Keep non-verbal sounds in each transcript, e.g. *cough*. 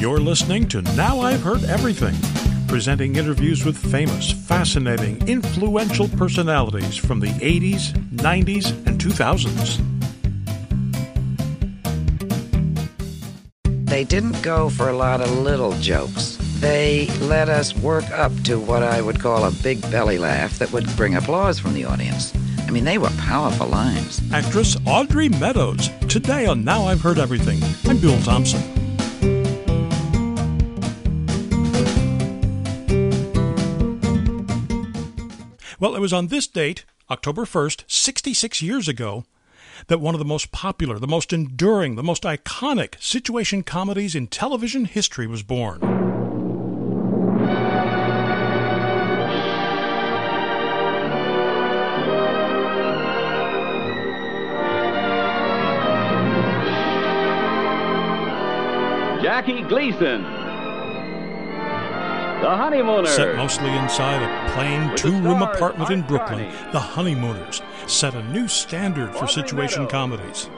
You're listening to Now I've Heard Everything, presenting interviews with famous, fascinating, influential personalities from the 80s, 90s, and 2000s. They didn't go for a lot of little jokes. They let us work up to what I would call a big belly laugh that would bring applause from the audience. I mean, they were powerful lines. Actress Audrey Meadows. Today on Now I've Heard Everything. I'm Bill Thompson. Well, it was on this date, October 1st, 66 years ago, that one of the most popular, the most enduring, the most iconic situation comedies in television history was born. Jackie Gleason. The Honeymooners. Set mostly inside a plain two room apartment in Brooklyn, Carney. The Honeymooners set a new standard for situation comedies.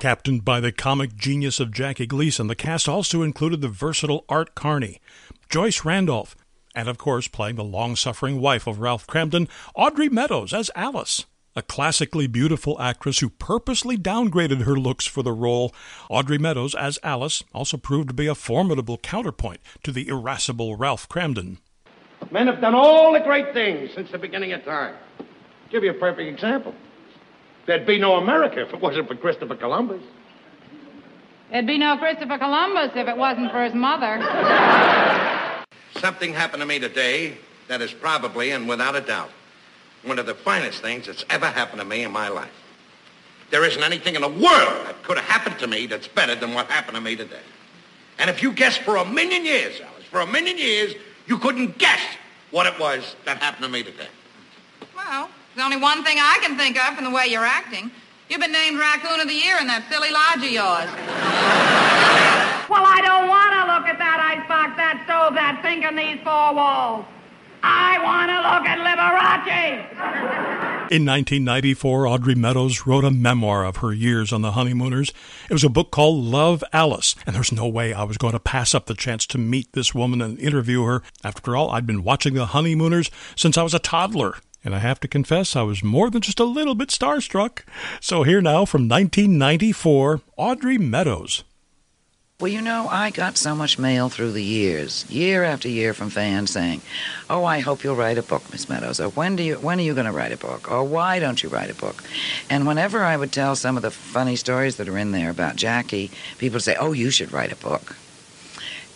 Captained by the comic genius of Jackie Gleason, the cast also included the versatile Art Carney, Joyce Randolph, and of course, playing the long suffering wife of Ralph Kramden, Audrey Meadows as Alice. A classically beautiful actress who purposely downgraded her looks for the role, Audrey Meadows as Alice also proved to be a formidable counterpoint to the irascible Ralph Kramden. Men have done all the great things since the beginning of time. Give you a perfect example. There'd be no America if it wasn't for Christopher Columbus. There'd be no Christopher Columbus if it wasn't for his mother. Something happened to me today that is probably and without a doubt one of the finest things that's ever happened to me in my life. There isn't anything in the world that could have happened to me that's better than what happened to me today. And if you guessed for a million years, Alice, for a million years, you couldn't guess what it was that happened to me today. Well, there's only one thing I can think of from the way you're acting. You've been named Raccoon of the Year in that silly lodge of yours. well, I don't want to look at that icebox, that stove, that sink, and these four walls. I want to look at Liberace. In 1994, Audrey Meadows wrote a memoir of her years on the Honeymooners. It was a book called Love Alice, and there's no way I was going to pass up the chance to meet this woman and interview her. After all, I'd been watching the Honeymooners since I was a toddler. And I have to confess, I was more than just a little bit starstruck. So here now from 1994, Audrey Meadows. Well, you know, I got so much mail through the years, year after year, from fans saying, "Oh, I hope you'll write a book, Miss Meadows," or "When do you? When are you going to write a book?" or "Why don't you write a book?" And whenever I would tell some of the funny stories that are in there about Jackie, people would say, "Oh, you should write a book."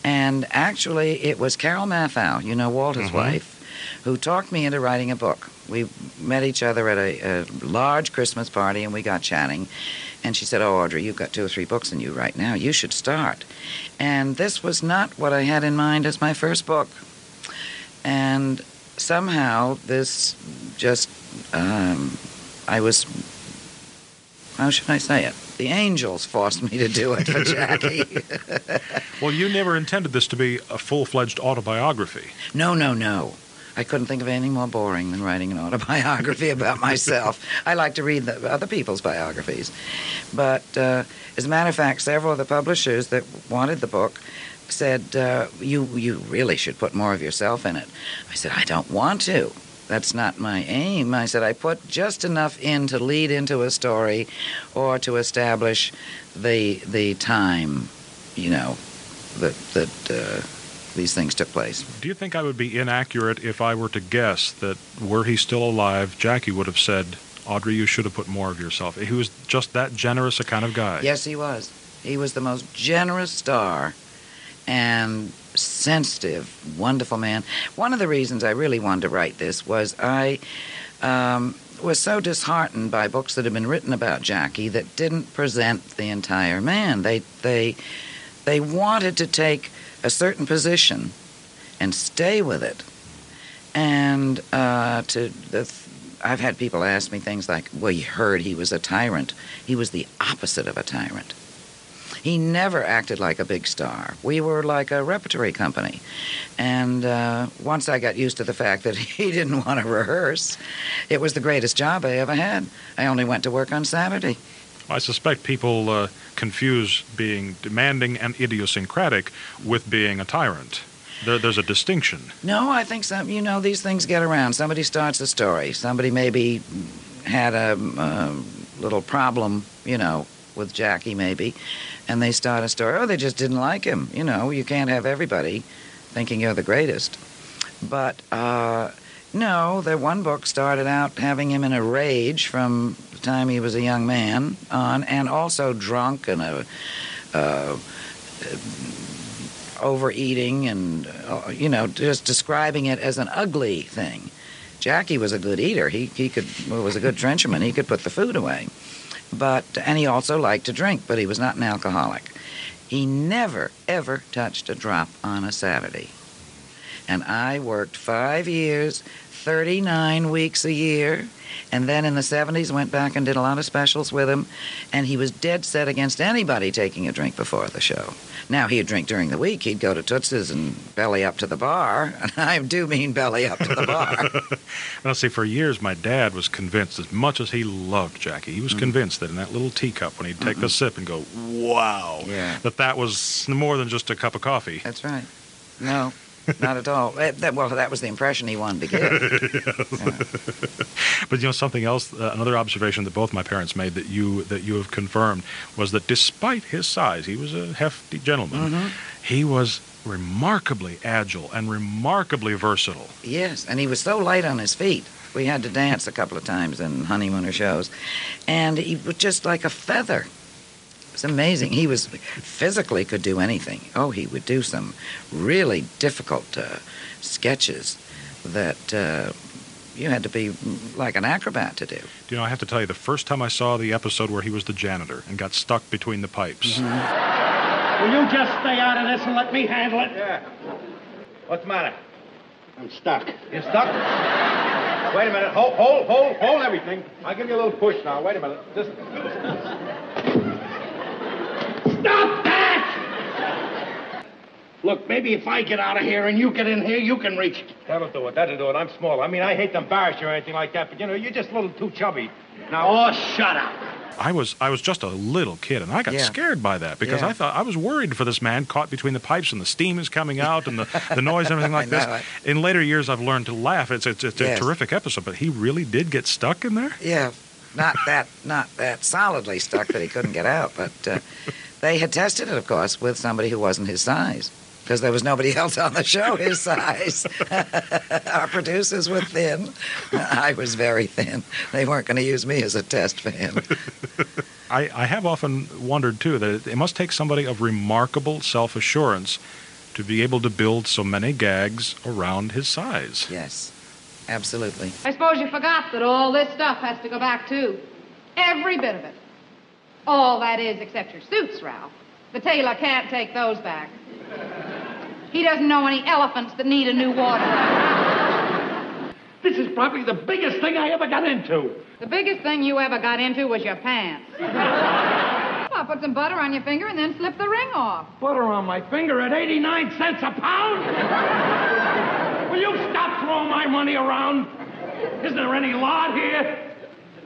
And actually, it was Carol Matthau, you know, Walter's mm-hmm. wife, who talked me into writing a book. We met each other at a, a large Christmas party and we got chatting. And she said, Oh, Audrey, you've got two or three books in you right now. You should start. And this was not what I had in mind as my first book. And somehow this just, um, I was, how should I say it? The angels forced me to do it for *laughs* Jackie. Well, you never intended this to be a full fledged autobiography. No, no, no. I couldn't think of anything more boring than writing an autobiography *laughs* about myself. I like to read the, other people's biographies. But uh, as a matter of fact, several of the publishers that wanted the book said, uh, you, you really should put more of yourself in it. I said, I don't want to. That's not my aim. I said, I put just enough in to lead into a story or to establish the, the time, you know, that, that uh, these things took place. Do you think I would be inaccurate if I were to guess that were he still alive, Jackie would have said, Audrey, you should have put more of yourself? He was just that generous a kind of guy. Yes, he was. He was the most generous star and sensitive, wonderful man. One of the reasons I really wanted to write this was I um, was so disheartened by books that had been written about Jackie that didn't present the entire man. They they they wanted to take a certain position and stay with it, and uh, to the. I've had people ask me things like, "Well, you heard he was a tyrant. He was the opposite of a tyrant." He never acted like a big star. We were like a repertory company. And uh, once I got used to the fact that *laughs* he didn't want to rehearse, it was the greatest job I ever had. I only went to work on Saturday. I suspect people uh, confuse being demanding and idiosyncratic with being a tyrant. There, there's a distinction. No, I think some. You know, these things get around. Somebody starts a story. Somebody maybe had a, a little problem, you know, with Jackie maybe, and they start a story. Oh, they just didn't like him. You know, you can't have everybody thinking you're the greatest. But uh, no, the one book started out having him in a rage from the time he was a young man on, and also drunk and a. Uh, overeating and uh, you know just describing it as an ugly thing. Jackie was a good eater. He he could was a good trencherman. He could put the food away, but and he also liked to drink. But he was not an alcoholic. He never ever touched a drop on a Saturday. And I worked five years, 39 weeks a year, and then in the 70s went back and did a lot of specials with him. And he was dead set against anybody taking a drink before the show. Now, he'd drink during the week. He'd go to Toots's and belly up to the bar. *laughs* And I do mean belly up to the bar. *laughs* Well, see, for years, my dad was convinced, as much as he loved Jackie, he was Mm-hmm. convinced that in that little teacup, when he'd take a sip and go, wow, Yeah. that that was more than just a cup of coffee. That's right. No, not at all. Eh, that- well, that was the impression he wanted to give. *laughs* But you know something else, uh, another observation that both my parents made that you that you have confirmed was that despite his size, he was a hefty gentleman. Mm-hmm. He was remarkably agile and remarkably versatile. Yes, and he was so light on his feet. We had to dance a couple of times in honeymooner shows, and he was just like a feather. It was amazing. He was physically could do anything. Oh, he would do some really difficult uh, sketches that uh, you had to be like an acrobat to do. You know, I have to tell you, the first time I saw the episode where he was the janitor and got stuck between the pipes, Will you just stay out of this and let me handle it? Yeah. What's the matter? I'm stuck. You're stuck? Wait a minute. Hold, hold, hold, hold everything. I'll give you a little push now. Wait a minute. Just. Look, maybe if I get out of here and you get in here, you can reach it. That'll do it. That'll do it. I'm small. I mean, I hate to embarrass you or anything like that, but you know, you're just a little too chubby. Now. Oh, shut up. I was I was just a little kid, and I got Yeah. scared by that because Yeah. I thought I was worried for this man caught between the pipes and the steam is coming out and the, *laughs* the noise and everything like I know this. In later years, I've learned to laugh. It's it's, it's Yes. a terrific episode, but he really did get stuck in there. Yeah, not that not that solidly stuck that he couldn't get out, but uh, they had tested it, of course, with somebody who wasn't his size. Because there was nobody *laughs* else on the show his size. *laughs* Our producers were thin. I was very thin. They weren't going to use me as a test fan. *laughs* I, I have often wondered too that it, it must take somebody of remarkable self assurance to be able to build so many gags around his size. Yes, absolutely. I suppose you forgot that all this stuff has to go back, too. Every bit of it. All that is, except your suits, Ralph. The tailor can't take those back. He doesn't know any elephants that need a new water. This is probably the biggest thing I ever got into. The biggest thing you ever got into was your pants. Well, put some butter on your finger and then slip the ring off. Butter on my finger at 89 cents a pound? Will you stop throwing my money around? Isn't there any lot here?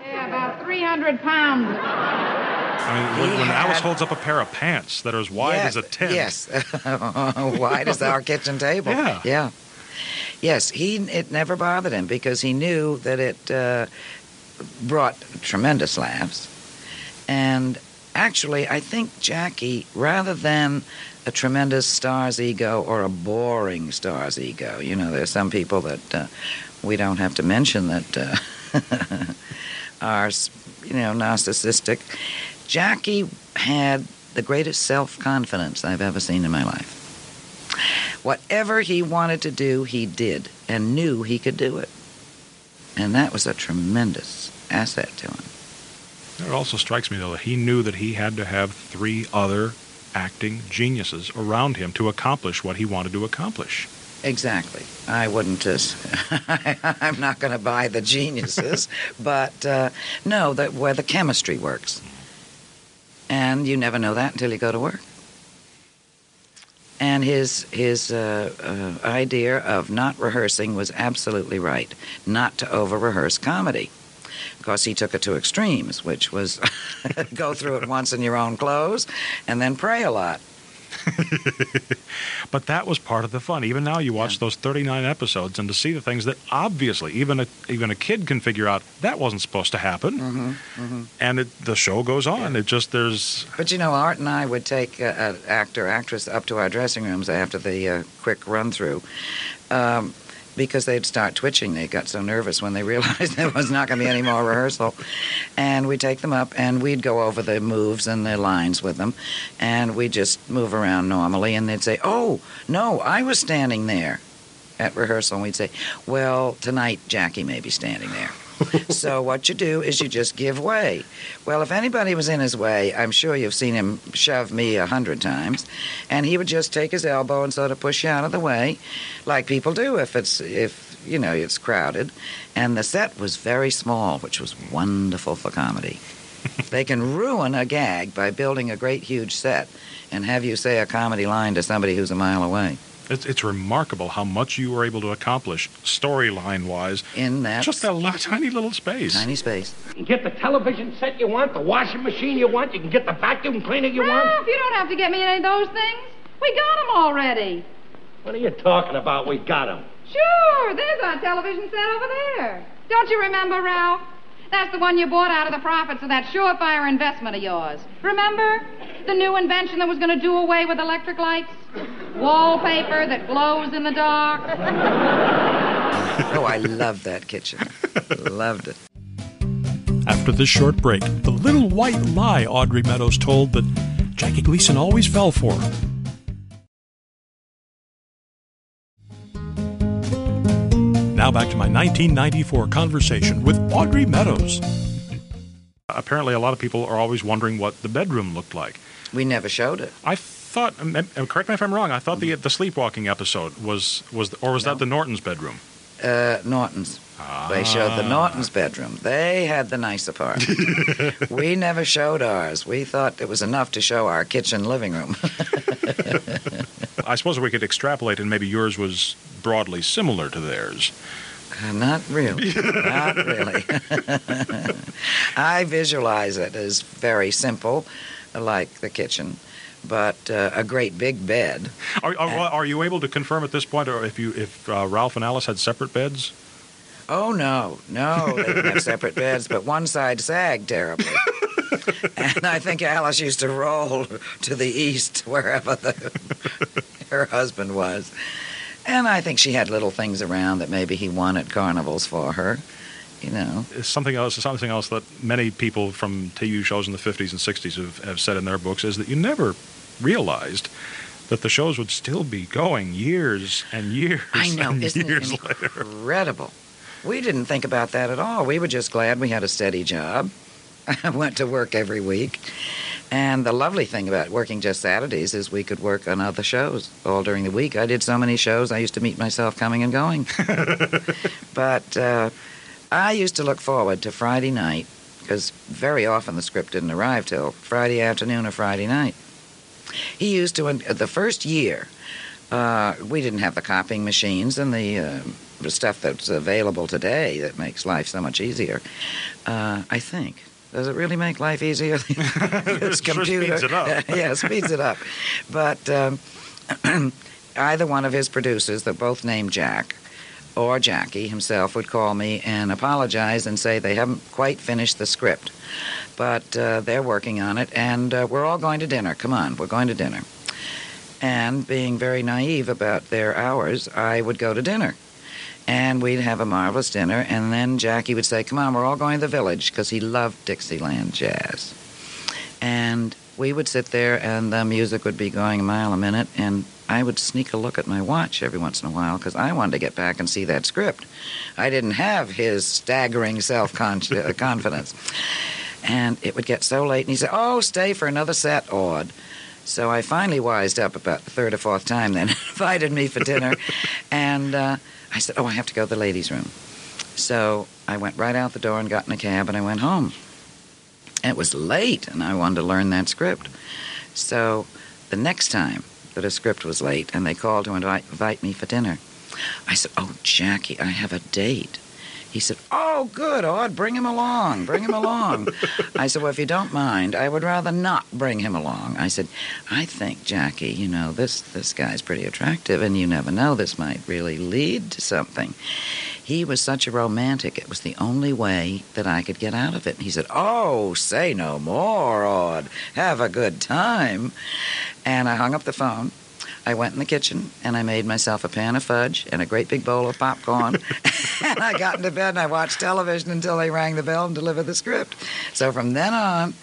Yeah, about 300 pounds. I mean, when, He when Alice holds up a pair of pants that are as wide yes, as a tent. Yes, *laughs* wide as our kitchen table. Yeah. yeah. Yes, he it never bothered him because he knew that it uh, brought tremendous laughs, and actually, I think Jackie, rather than a tremendous star's ego or a boring star's ego, you know, there's some people that uh, we don't have to mention that uh, *laughs* are, you know, narcissistic. Jackie had the greatest self confidence I've ever seen in my life. Whatever he wanted to do, he did and knew he could do it. And that was a tremendous asset to him. It also strikes me, though, that he knew that he had to have three other acting geniuses around him to accomplish what he wanted to accomplish. Exactly. I wouldn't just. *laughs* I'm not going to buy the geniuses, *laughs* but uh, no, that where the chemistry works, and you never know that until you go to work. And his his uh, uh, idea of not rehearsing was absolutely right. Not to over rehearse comedy. Because he took it to extremes, which was *laughs* go through it once in your own clothes and then pray a lot. *laughs* But that was part of the fun. Even now, you watch Yeah. those 39 episodes, and to see the things that obviously even a even a kid can figure out that wasn't supposed to happen, Mm-hmm, and it, the show goes on. It just there's But you know, Art and I would take an actor, actress up to our dressing rooms after the uh, quick run through. Um, because they'd start twitching. They got so nervous when they *laughs* realized there was not going to be any more rehearsal. And we'd take them up and we'd go over the moves and the lines with them. And we'd just move around normally. And they'd say, Oh, no, I was standing there at rehearsal. And we'd say, Well, tonight Jackie may be standing there. So what you do is you just give way. Well, if anybody was in his way, I'm sure you've seen him shove me a hundred times, and he would just take his elbow and sort of push you out of the way, like people do if it's if you know it's crowded. And the set was very small, which was wonderful for comedy. *laughs* they can ruin a gag by building a great huge set and have you say a comedy line to somebody who's a mile away. It's, it's remarkable how much you were able to accomplish storyline wise, In that just that li- tiny little space. tiny space. You can get the television set you want, the washing machine you want, you can get the vacuum cleaner you want. Ralph, you don't have to get me any of those things. We got them already. What are you talking about? We got them. Sure, there's our television set over there. Don't you remember, Ralph? That's the one you bought out of the profits of that surefire investment of yours. Remember? The new invention that was going to do away with electric lights? Wallpaper that glows in the dark? *laughs* Oh, I loved that kitchen. loved it. After this short break, the little white lie Audrey Meadows told that Jackie Gleason always fell for. Now back to my 1994 conversation with Audrey Meadows. Apparently, a lot of people are always wondering what the bedroom looked like. We never showed it. I thought, correct me if I'm wrong. I thought the the sleepwalking episode was was, or was that the Norton's bedroom? Uh, Norton's. They showed the Norton's bedroom. They had the nicer part. *laughs* we never showed ours. We thought it was enough to show our kitchen living room. *laughs* I suppose we could extrapolate, and maybe yours was broadly similar to theirs. Uh, Not really. *laughs* Not really. I visualize it as very simple, like the kitchen, but uh, a great big bed. Are, are, are you able to confirm at this point, or if you if uh, Ralph and Alice had separate beds? Oh, no, no, they didn't have separate beds, but one side sagged terribly. and I think Alice used to roll to the east, wherever the, her husband was. And I think she had little things around that maybe he won at carnivals for her, you know. It's something else. Something else that many people from TV shows in the 50s and 60s have, have said in their books is that you never realized that the shows would still be going years and years I know, and isn't years it later. incredible? We didn't think about that at all. We were just glad we had a steady job. I *laughs* went to work every week. And the lovely thing about working just Saturdays is we could work on other shows all during the week. I did so many shows, I used to meet myself coming and going. *laughs* but uh, I used to look forward to Friday night because very often the script didn't arrive till Friday afternoon or Friday night. He used to, the first year, uh, we didn't have the copying machines and the, uh, the stuff that's available today that makes life so much easier. Uh, I think. Does it really make life easier? *laughs* *laughs* this Sure computer. speeds it up. *laughs* yeah, speeds it up. But um, *clears throat* either one of his producers, they're both named Jack, or Jackie himself, would call me and apologize and say they haven't quite finished the script, but uh, they're working on it, and uh, we're all going to dinner. Come on, we're going to dinner. And being very naive about their hours, I would go to dinner. And we'd have a marvelous dinner, and then Jackie would say, Come on, we're all going to the village, because he loved Dixieland jazz. And we would sit there, and the music would be going a mile a minute, and I would sneak a look at my watch every once in a while, because I wanted to get back and see that script. I didn't have his staggering self *laughs* confidence. And it would get so late, and he'd say, Oh, stay for another set, Aud. So I finally wised up about the third or fourth time, then *laughs* invited me for dinner. *laughs* and uh, I said, Oh, I have to go to the ladies' room. So I went right out the door and got in a cab and I went home. It was late and I wanted to learn that script. So the next time that a script was late and they called to invite, invite me for dinner, I said, Oh, Jackie, I have a date. He said, Oh, good, Aud, bring him along, bring him along. I said, Well, if you don't mind, I would rather not bring him along. I said, I think, Jackie, you know, this, this guy's pretty attractive, and you never know, this might really lead to something. He was such a romantic, it was the only way that I could get out of it. He said, Oh, say no more, Aud. Have a good time. And I hung up the phone. I went in the kitchen and I made myself a pan of fudge and a great big bowl of popcorn. *laughs* and I got into bed and I watched television until they rang the bell and delivered the script. So from then on,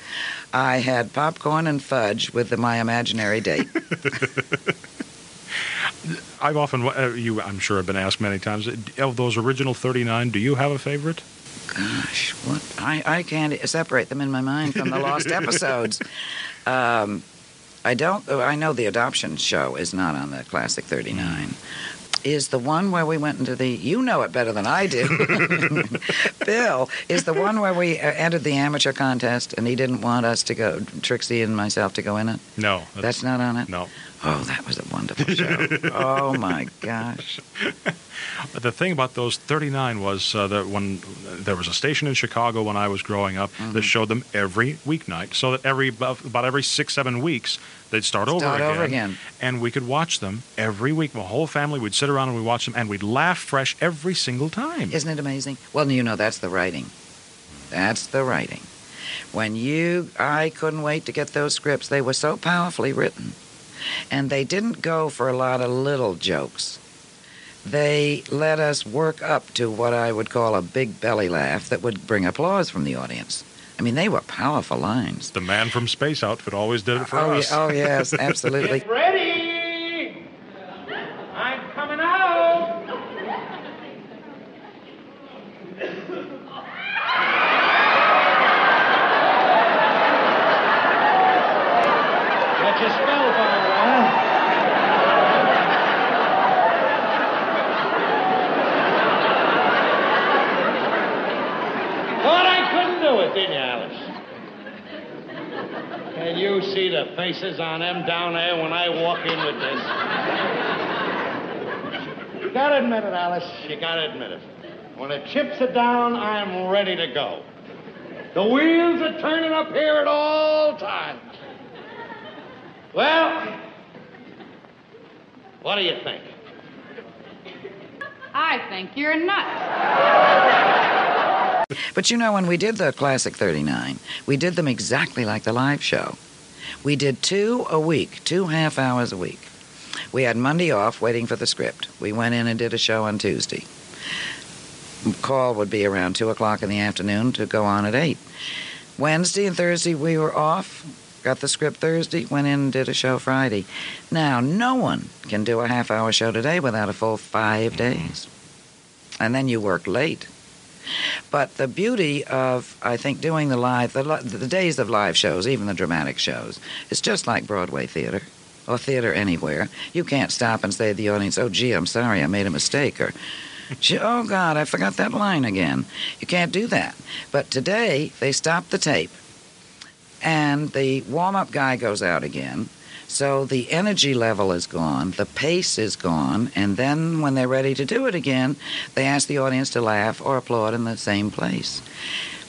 I had popcorn and fudge with the, my imaginary date. *laughs* I've often, uh, you, I'm sure, have been asked many times. Of those original 39, do you have a favorite? Gosh, what? I, I can't separate them in my mind from the lost *laughs* episodes. Um, I don't. I know the adoption show is not on the classic 39. Is the one where we went into the. You know it better than I do. *laughs* Bill is the one where we uh, entered the amateur contest and he didn't want us to go, Trixie and myself, to go in it. No. That's not on it? No. Oh, that was a wonderful show. oh my gosh. *laughs* The thing about those 39 was uh, that when there was a station in Chicago when I was growing up Mm-hmm. that showed them every weeknight, so that every about every six seven weeks they'd start, over, Start again, over again. and we could watch them every week. The whole family would sit around and we'd watch them, and we'd laugh fresh every single time. Isn't it amazing? Well, you know, that's the writing. That's the writing. When you, I couldn't wait to get those scripts. They were so powerfully written. And they didn't go for a lot of little jokes. They let us work up to what I would call a big belly laugh that would bring applause from the audience. I mean, they were powerful lines. The man from Space Outfit always did it for oh, us. yeah, oh, yes, absolutely. *laughs* Get ready! I'm coming out! Got your spellbinder, huh? Thought I couldn't do it, didn't you, Alice? Can you see the faces on them down there when I walk in with this? You gotta admit it, Alice. You gotta admit it. When the chips are down, I'm ready to go. The wheels are turning up here at all times. Well, what do you think? I think you're nuts. But you know, when we did the Classic 39, we did them exactly like the live show. We did two a week, two half hours a week. We had Monday off waiting for the script. We went in and did a show on Tuesday. Call would be around 2 o'clock in the afternoon to go on at 8. Wednesday and Thursday we were off. Got the script Thursday, went in and did a show Friday. Now, no one can do a half hour show today without a full five days. And then you work late. But the beauty of, I think, doing the live, the, the days of live shows, even the dramatic shows, it's just like Broadway theater or theater anywhere. You can't stop and say to the audience, oh, gee, I'm sorry, I made a mistake, or, oh, God, I forgot that line again. You can't do that. But today, they stop the tape, and the warm up guy goes out again. So the energy level is gone, the pace is gone, and then when they're ready to do it again, they ask the audience to laugh or applaud in the same place.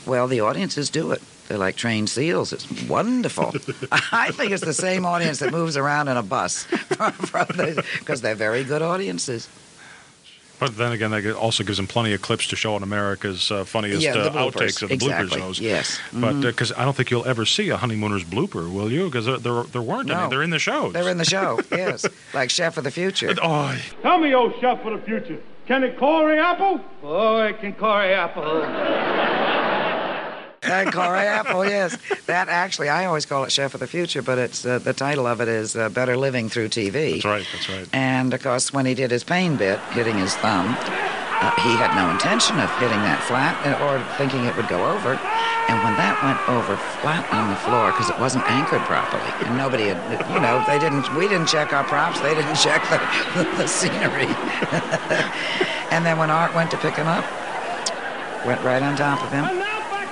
Well, the audiences do it. They're like trained seals. It's wonderful. *laughs* I think it's the same audience that moves around in a bus *laughs* because they're very good audiences. But then again, that also gives them plenty of clips to show on America's uh, funniest Yeah, the uh, bloopers. outtakes of the Exactly. blooper shows. Yes. But because I don't think you'll ever see a honeymooners blooper, will you? Because there, there, there weren't No. any. They're in the show. They're in the show, yes, like Chef of the Future. Oh, Tell me, old chef for the future. Can it Corey Apple? Oh, it can Corey Apple. Corey Apple, yes. That actually, I always call it Chef of the Future, but it's uh, the title of it is uh, Better Living Through TV. that's right. That's right. And of course, when he did his pain bit, hitting his thumb, uh, he had no intention of hitting that flat uh, or thinking it would go over. And when that went over flat on the floor, because it wasn't anchored properly, and nobody had, you know, they didn't, we didn't check our props, they didn't *laughs* check the, the, scenery. *laughs* and then when Art went to pick him up, went right on top of him.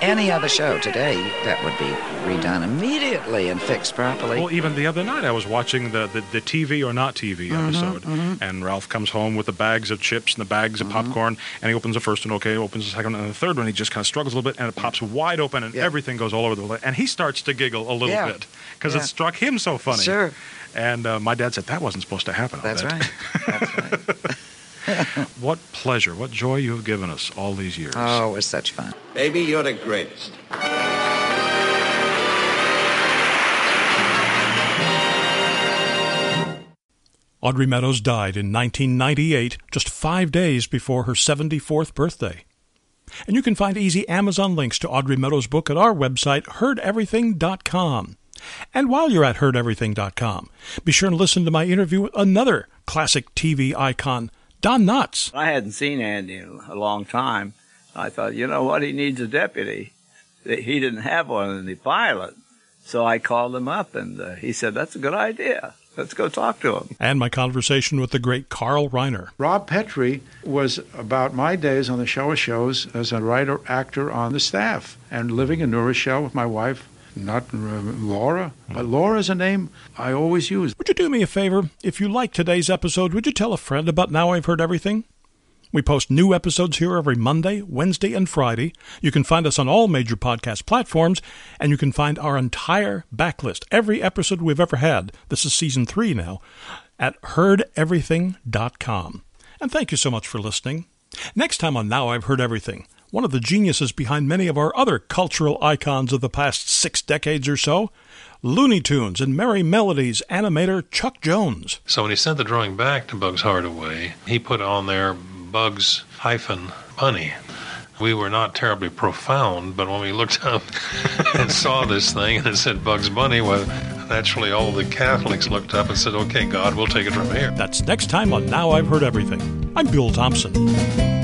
And now back any other show today, that would be redone immediately and fixed properly. Well, even the other night, I was watching the, the, the TV or not TV Mm-hmm, episode, and Ralph comes home with the bags of chips and the bags Mm-hmm. of popcorn, and he opens the first one, okay, opens the second one, and the third one, he just kind of struggles a little bit, and it pops wide open, and Yeah. everything goes all over the place, and he starts to giggle a little Yeah. bit because Yeah. it struck him so funny. Sure. And uh, my dad said that wasn't supposed to happen. That's right. That's right. *laughs* *laughs* What pleasure, what joy you have given us all these years. Oh, it was such fun. Baby, you're the greatest. Audrey Meadows died in 1998, just five days before her 74th birthday. And you can find easy Amazon links to Audrey Meadows' book at our website, heardeverything.com. And while you're at heardeverything.com, be sure and listen to my interview with another classic TV icon, Don Knotts. I hadn't seen Andy in a long time. I thought, you know what, he needs a deputy. He didn't have one in the pilot. So I called him up and uh, he said, that's a good idea. Let's go talk to him. And my conversation with the great Carl Reiner. Rob Petrie was about my days on the show of shows as a writer actor on the staff and living in New Rochelle with my wife, not uh, Laura, but Laura's a name I always use. Would you do me a favor? If you like today's episode, would you tell a friend about Now I've Heard Everything? We post new episodes here every Monday, Wednesday, and Friday. You can find us on all major podcast platforms, and you can find our entire backlist, every episode we've ever had. This is season three now, at heardeverything.com. And thank you so much for listening. Next time on Now I've Heard Everything, one of the geniuses behind many of our other cultural icons of the past six decades or so, Looney Tunes and Merrie Melodies animator Chuck Jones. So when he sent the drawing back to Bugs Hardaway, he put on there Bugs hyphen Bunny. We were not terribly profound, but when we looked up *laughs* and saw this thing and it said Bugs Bunny, well, naturally all the Catholics looked up and said, okay, God, we'll take it from here. That's next time on Now I've Heard Everything. I'm Bill Thompson.